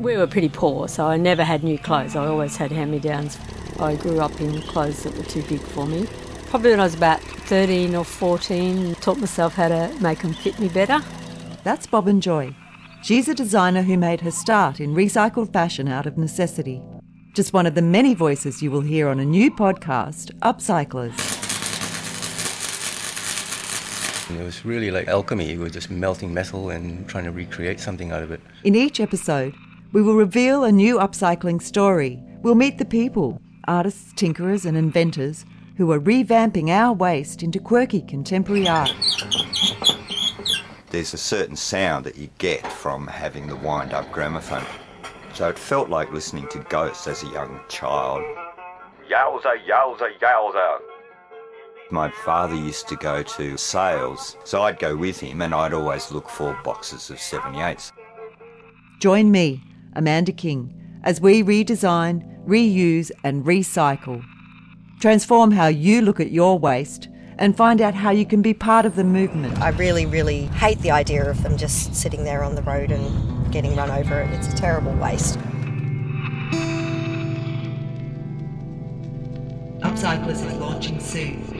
We were pretty poor, so I never had new clothes. I always had hand me downs. I grew up in clothes that were too big for me. Probably when I was about 13 or 14, taught myself how to make them fit me better. That's Bob and Joy. She's a designer who made her start in recycled fashion out of necessity. Just one of the many voices you will hear on a new podcast, Upcyclers. It was really like alchemy. We were just melting metal and trying to recreate something out of it. In each episode, we will reveal a new upcycling story. We'll meet the people, artists, tinkerers, and inventors who are revamping our waste into quirky contemporary art. There's a certain sound that you get from having the wind up gramophone. So it felt like listening to ghosts as a young child. Yowza, yowza, yowza. My father used to go to sales, so I'd go with him and I'd always look for boxes of 78s. Join me, Amanda King, as we redesign, reuse, and recycle. Transform how you look at your waste and find out how you can be part of the movement. I really, really hate the idea of them just sitting there on the road and getting run over. It's a terrible waste. Upcyclers is launching soon.